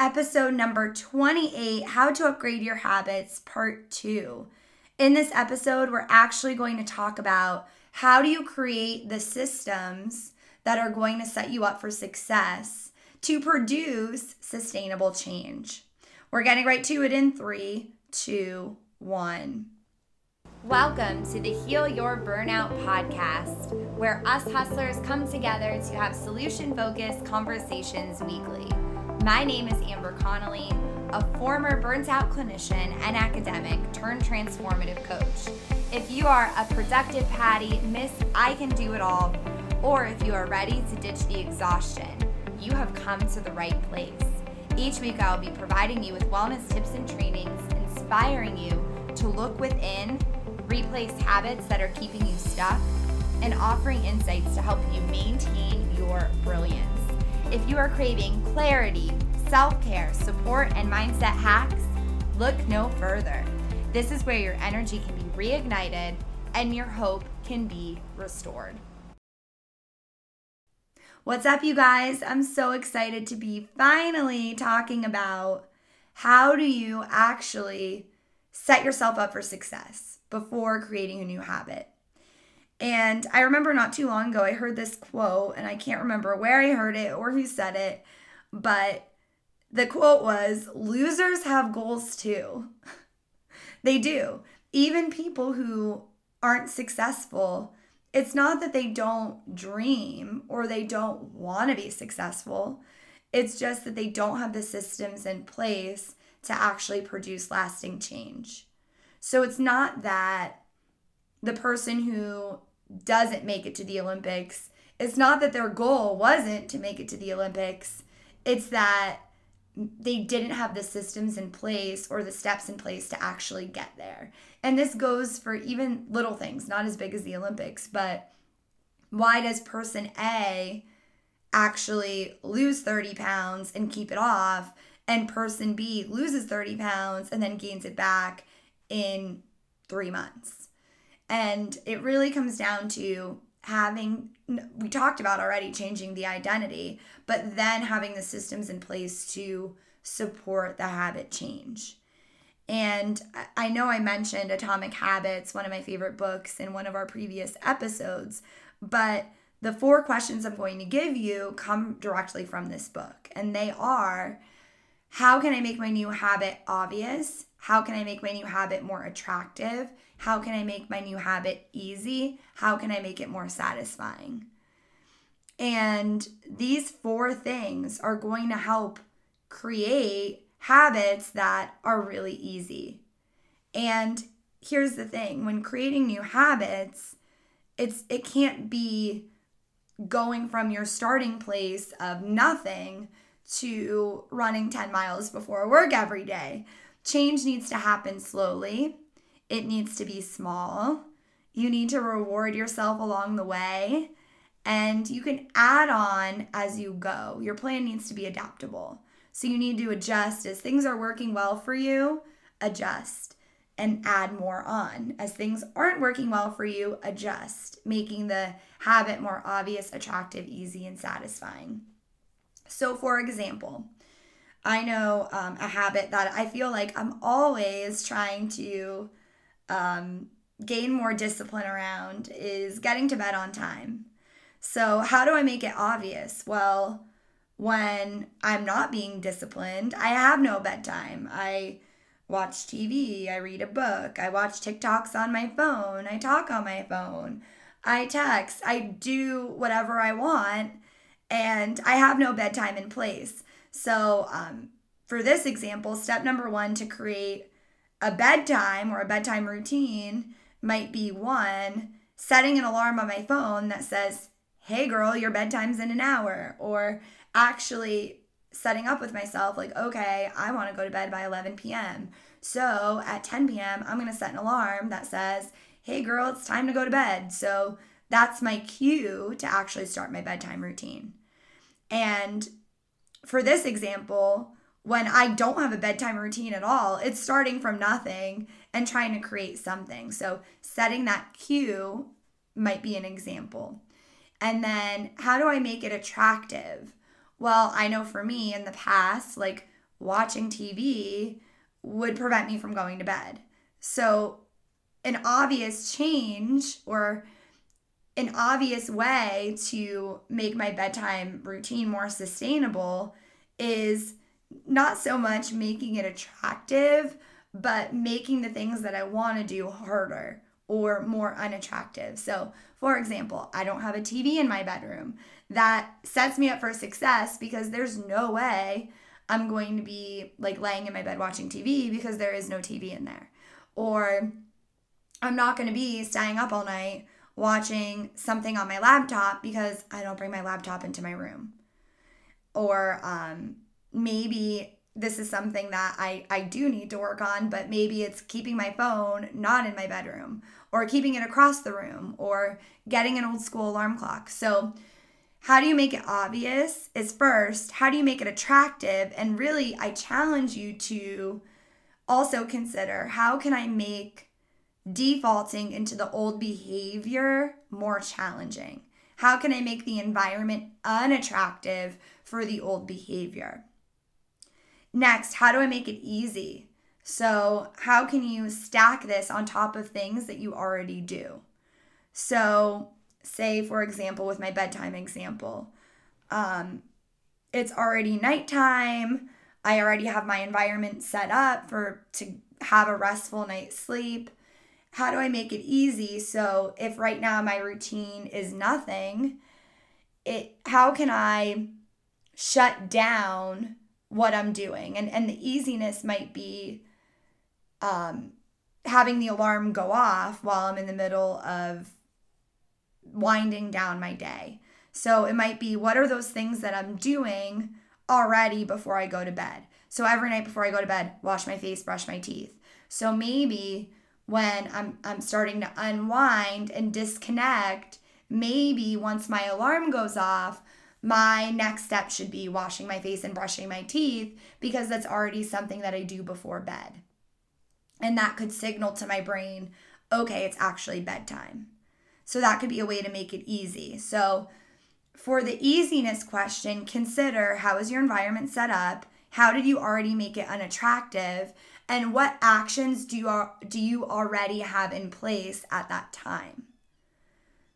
episode number 28 How to Upgrade Your Habits, Part 2. In this episode, we're actually going to talk about how do you create the systems that are going to set you up for success to produce sustainable change. We're getting right to it in three, two, one. Welcome to the Heal Your Burnout podcast, where us hustlers come together to have solution focused conversations weekly. My name is Amber Connolly, a former burnt out clinician and academic turned transformative coach. If you are a productive Patty, Miss I Can Do It All, or if you are ready to ditch the exhaustion, you have come to the right place. Each week, I'll be providing you with wellness tips and trainings, inspiring you to look within replace habits that are keeping you stuck, and offering insights to help you maintain your brilliance. If you are craving clarity, self care, support, and mindset hacks, look no further. This is where your energy can be reignited and your hope can be restored. What's up, you guys? I'm so excited to be finally talking about how do you actually set yourself up for success before creating a new habit. And I remember not too long ago, I heard this quote, and I can't remember where I heard it or who said it, but the quote was Losers have goals too. they do. Even people who aren't successful, it's not that they don't dream or they don't want to be successful. It's just that they don't have the systems in place to actually produce lasting change. So it's not that the person who doesn't make it to the Olympics, it's not that their goal wasn't to make it to the Olympics. It's that they didn't have the systems in place or the steps in place to actually get there. And this goes for even little things, not as big as the Olympics, but why does person A actually lose 30 pounds and keep it off? And person B loses 30 pounds and then gains it back in three months. And it really comes down to having, we talked about already changing the identity, but then having the systems in place to support the habit change. And I know I mentioned Atomic Habits, one of my favorite books, in one of our previous episodes, but the four questions I'm going to give you come directly from this book. And they are how can I make my new habit obvious? How can I make my new habit more attractive? How can I make my new habit easy? How can I make it more satisfying? And these four things are going to help create habits that are really easy. And here's the thing, when creating new habits, it's it can't be going from your starting place of nothing to running 10 miles before work every day. Change needs to happen slowly, it needs to be small. You need to reward yourself along the way, and you can add on as you go. Your plan needs to be adaptable. So you need to adjust as things are working well for you, adjust and add more on. As things aren't working well for you, adjust, making the habit more obvious, attractive, easy, and satisfying. So, for example, I know um, a habit that I feel like I'm always trying to um, gain more discipline around is getting to bed on time. So, how do I make it obvious? Well, when I'm not being disciplined, I have no bedtime. I watch TV, I read a book, I watch TikToks on my phone, I talk on my phone, I text, I do whatever I want, and I have no bedtime in place. So, um, for this example, step number one to create a bedtime or a bedtime routine might be one, setting an alarm on my phone that says, hey girl, your bedtime's in an hour, or actually setting up with myself, like, okay, I want to go to bed by 11 p.m. So at 10 p.m., I'm to set an alarm that says, hey girl, it's time to go to bed. So that's my cue to actually start my bedtime routine. And for this example, when I don't have a bedtime routine at all, it's starting from nothing and trying to create something. So, setting that cue might be an example. And then, how do I make it attractive? Well, I know for me in the past, like watching TV would prevent me from going to bed. So, an obvious change or an obvious way to make my bedtime routine more sustainable is not so much making it attractive, but making the things that I want to do harder or more unattractive. So, for example, I don't have a TV in my bedroom. That sets me up for success because there's no way I'm going to be like laying in my bed watching TV because there is no TV in there. Or I'm not going to be staying up all night watching something on my laptop because I don't bring my laptop into my room. Or um, maybe this is something that I, I do need to work on, but maybe it's keeping my phone not in my bedroom or keeping it across the room or getting an old school alarm clock. So, how do you make it obvious? Is first, how do you make it attractive? And really, I challenge you to also consider how can I make defaulting into the old behavior more challenging? How can I make the environment unattractive for the old behavior? Next, how do I make it easy? So, how can you stack this on top of things that you already do? So, say for example, with my bedtime example, um, it's already nighttime. I already have my environment set up for to have a restful night's sleep how do I make it easy? So if right now my routine is nothing, it how can I shut down what I'm doing? And and the easiness might be um having the alarm go off while I'm in the middle of winding down my day. So it might be what are those things that I'm doing already before I go to bed? So every night before I go to bed, wash my face, brush my teeth. So maybe when I'm I'm starting to unwind and disconnect, maybe once my alarm goes off, my next step should be washing my face and brushing my teeth because that's already something that I do before bed. And that could signal to my brain, okay, it's actually bedtime. So that could be a way to make it easy. So for the easiness question, consider how is your environment set up? How did you already make it unattractive? And what actions do you do you already have in place at that time?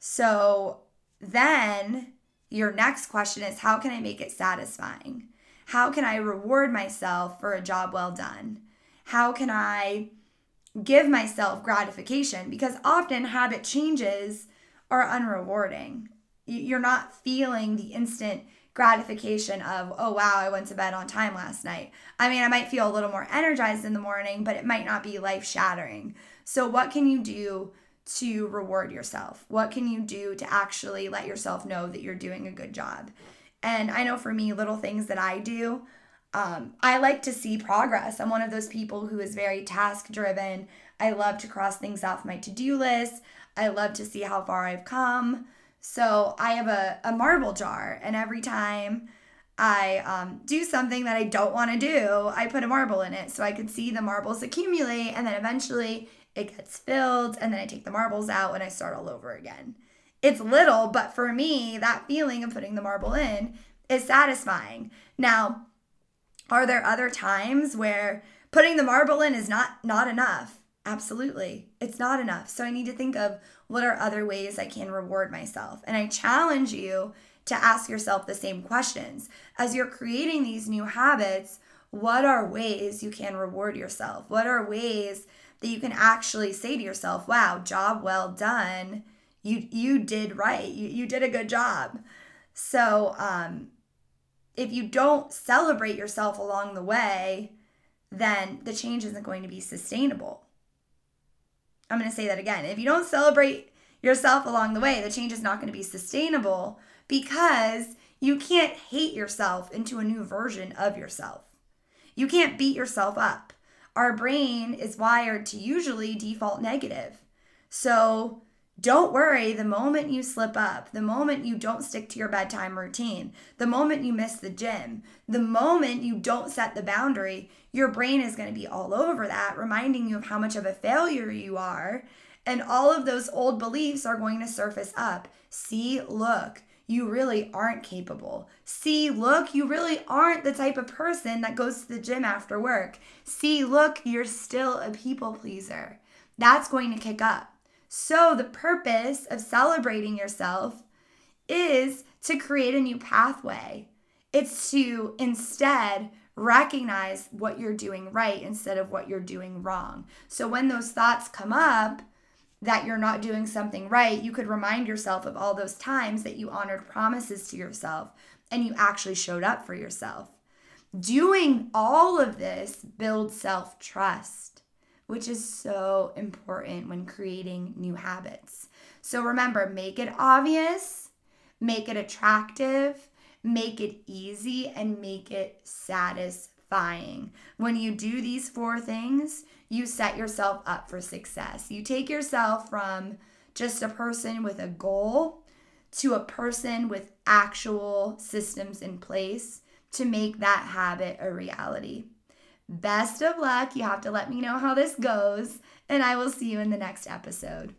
So then your next question is how can i make it satisfying? How can i reward myself for a job well done? How can i give myself gratification? Because often habit changes are unrewarding. You're not feeling the instant gratification of, oh, wow, I went to bed on time last night. I mean, I might feel a little more energized in the morning, but it might not be life shattering. So, what can you do to reward yourself? What can you do to actually let yourself know that you're doing a good job? And I know for me, little things that I do, um, I like to see progress. I'm one of those people who is very task driven. I love to cross things off my to do list. I love to see how far I've come. So I have a, a marble jar, and every time I um, do something that I don't want to do, I put a marble in it so I can see the marbles accumulate, and then eventually it gets filled, and then I take the marbles out and I start all over again. It's little, but for me, that feeling of putting the marble in is satisfying. Now, are there other times where putting the marble in is not not enough? Absolutely. It's not enough. So I need to think of what are other ways I can reward myself. And I challenge you to ask yourself the same questions. As you're creating these new habits, what are ways you can reward yourself? What are ways that you can actually say to yourself, wow, job well done. You you did right. You you did a good job. So um if you don't celebrate yourself along the way, then the change isn't going to be sustainable. I'm going to say that again. If you don't celebrate yourself along the way, the change is not going to be sustainable because you can't hate yourself into a new version of yourself. You can't beat yourself up. Our brain is wired to usually default negative. So don't worry the moment you slip up, the moment you don't stick to your bedtime routine, the moment you miss the gym, the moment you don't set the boundary, your brain is going to be all over that, reminding you of how much of a failure you are. And all of those old beliefs are going to surface up. See, look, you really aren't capable. See, look, you really aren't the type of person that goes to the gym after work. See, look, you're still a people pleaser. That's going to kick up. So, the purpose of celebrating yourself is to create a new pathway. It's to instead recognize what you're doing right instead of what you're doing wrong. So, when those thoughts come up, that you're not doing something right, you could remind yourself of all those times that you honored promises to yourself and you actually showed up for yourself. Doing all of this builds self trust, which is so important when creating new habits. So remember, make it obvious, make it attractive, make it easy, and make it satisfying. When you do these four things, you set yourself up for success. You take yourself from just a person with a goal to a person with actual systems in place to make that habit a reality. Best of luck. You have to let me know how this goes, and I will see you in the next episode.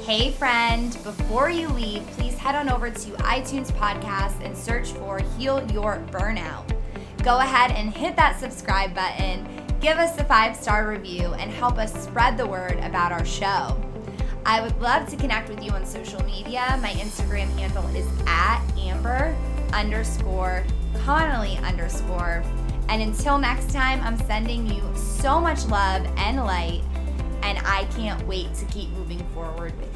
Hey, friend, before you leave, please head on over to iTunes Podcast and search for Heal Your Burnout. Go ahead and hit that subscribe button give us a five star review, and help us spread the word about our show. I would love to connect with you on social media. My Instagram handle is at Amber underscore Connolly underscore. And until next time, I'm sending you so much love and light, and I can't wait to keep moving forward with you.